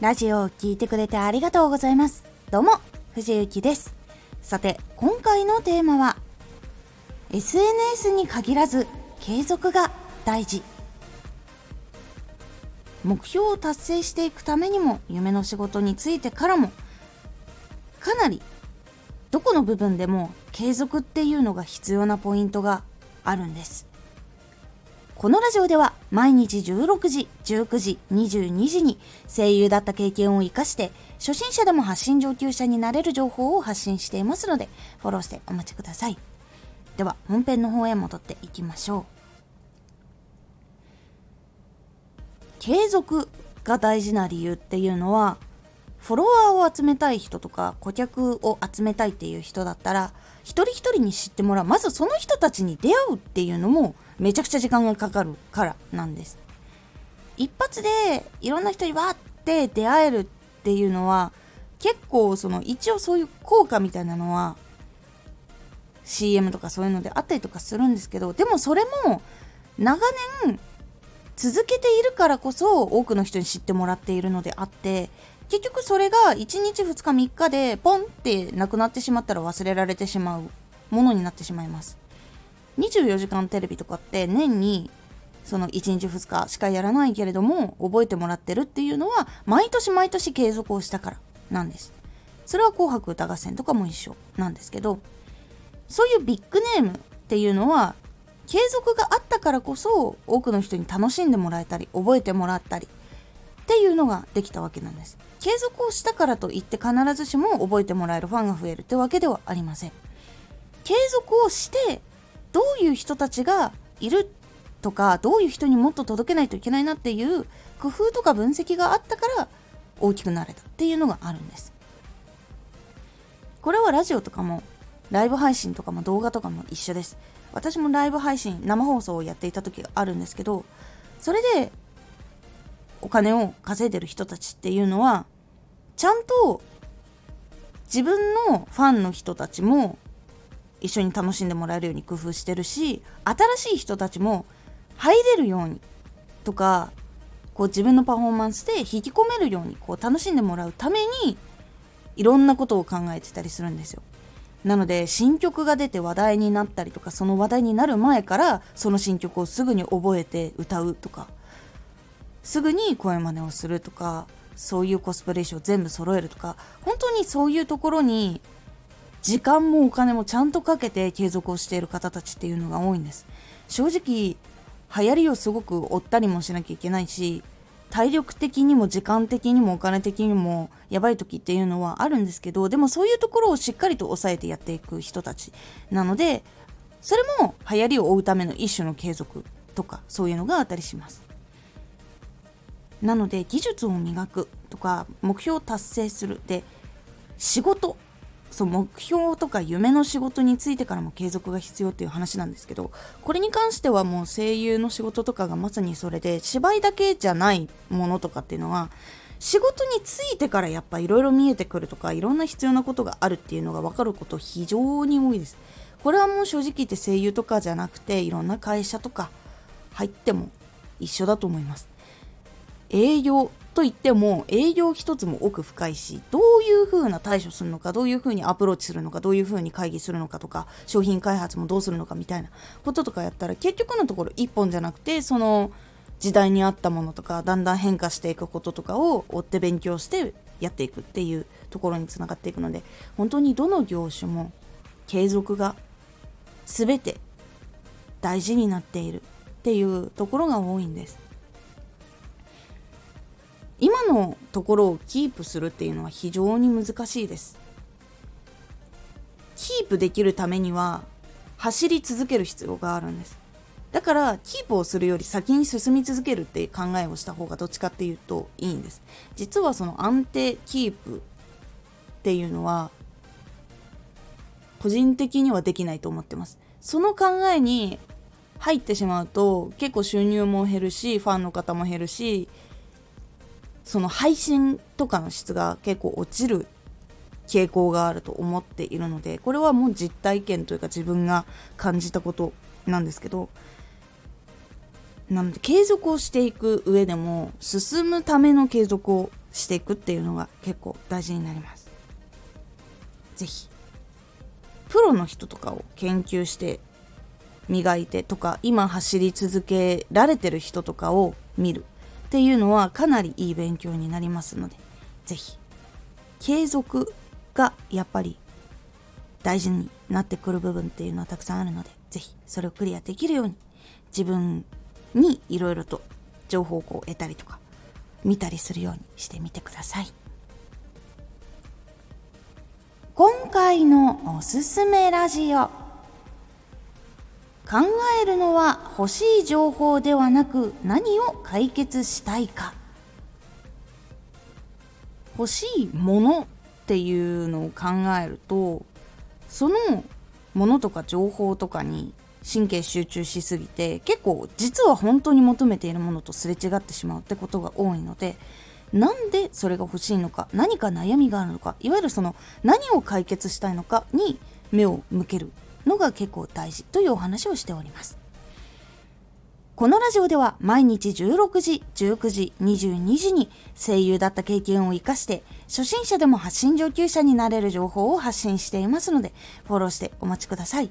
ラジオを聴いてくれてありがとうございます。どうも、藤幸です。さて、今回のテーマは、SNS に限らず継続が大事。目標を達成していくためにも、夢の仕事についてからも、かなり、どこの部分でも継続っていうのが必要なポイントがあるんです。このラジオでは毎日16時、19時、22時に声優だった経験を活かして初心者でも発信上級者になれる情報を発信していますのでフォローしてお待ちください。では本編の方へ戻っていきましょう。継続が大事な理由っていうのはフォロワーを集めたい人とか顧客を集めたいっていう人だったら一人一人に知ってもらうまずその人たちに出会うっていうのもめちゃくちゃ時間がかかるからなんです。一発でいろんな人にわって出会えるっていうのは結構その一応そういう効果みたいなのは CM とかそういうのであったりとかするんですけどでもそれも長年続けているからこそ多くの人に知ってもらっているのであって結局それが1日2日3日でポンってなくなってしまったら忘れられてしまうものになってしまいます。24時間テレビとかって年にその1日2日しかやらないけれども覚えてもらってるっていうのは毎年毎年継続をしたからなんです。それは紅白歌合戦とかも一緒なんですけどそういうビッグネームっていうのは継続があったからこそ多くの人に楽しんでもらえたり覚えてもらったりっていうのができたわけなんです。継続をしたからといって必ずしも覚えてもらえるファンが増えるってわけではありません。継続をしてどういう人たちがいるとかどういう人にもっと届けないといけないなっていう工夫とか分析があったから大きくなれたっていうのがあるんです。これはラジオとかもライブ配信とかも動画とかも一緒です。私もライブ配信生放送をやっていた時があるんですけどそれでお金を稼いでる人たちっていうのはちゃんと自分のファンの人たちも一緒に楽しんでもらえるように工夫してるし新しい人たちも入れるようにとかこう自分のパフォーマンスで引き込めるようにこう楽しんでもらうためにいろんなことを考えてたりするんですよ。なので新曲が出て話題になったりとかその話題になる前からその新曲をすぐに覚えて歌うとかすぐに声真似をするとかそういうコスプレ衣装全部揃えるとか本当にそういうところに時間もお金もちゃんとかけて継続をしている方たちっていうのが多いんです。正直流行りをすごく追ったりもしなきゃいけないし体力的にも時間的にもお金的にもやばい時っていうのはあるんですけどでもそういうところをしっかりと抑えてやっていく人たちなのでそれも流行りを追うための一種の継続とかそういうのがあったりします。なので技術を磨くとか目標を達成する。で仕事そう目標とか夢の仕事についてからも継続が必要っていう話なんですけどこれに関してはもう声優の仕事とかがまさにそれで芝居だけじゃないものとかっていうのは仕事についてからやっぱいろいろ見えてくるとかいろんな必要なことがあるっていうのが分かること非常に多いです。これはもう正直言って声優とかじゃなくていろんな会社とか入っても一緒だと思います。営業といっても営業一つも奥深いしどういう風な対処するのかどういう風にアプローチするのかどういう風に会議するのかとか商品開発もどうするのかみたいなこととかやったら結局のところ一本じゃなくてその時代に合ったものとかだんだん変化していくこととかを追って勉強してやっていくっていうところにつながっていくので本当にどの業種も継続が全て大事になっているっていうところが多いんです。今のところをキープするっていうのは非常に難しいです。キープできるためには走り続ける必要があるんです。だからキープをするより先に進み続けるっていう考えをした方がどっちかっていうといいんです。実はその安定キープっていうのは個人的にはできないと思ってます。その考えに入ってしまうと結構収入も減るしファンの方も減るしその配信とかの質が結構落ちる傾向があると思っているのでこれはもう実体験というか自分が感じたことなんですけどなので継続をしていく上でも進むための継続をしていくっていうのが結構大事になります。是非プロの人とかを研究して磨いてとか今走り続けられてる人とかを見る。っていうのはかなりいい勉強になりますので是非継続がやっぱり大事になってくる部分っていうのはたくさんあるので是非それをクリアできるように自分にいろいろと情報をこう得たりとか見たりするようにしてみてください。今回のおすすめラジオ。考えるのは欲しい情報ではなく何を解決したいか。欲しいものっていうのを考えるとそのものとか情報とかに神経集中しすぎて結構実は本当に求めているものとすれ違ってしまうってことが多いのでなんでそれが欲しいのか何か悩みがあるのかいわゆるその何を解決したいのかに目を向ける。のが結構大事というお話をしておりますこのラジオでは毎日16時、19時、22時に声優だった経験を活かして初心者でも発信上級者になれる情報を発信していますのでフォローしてお待ちください。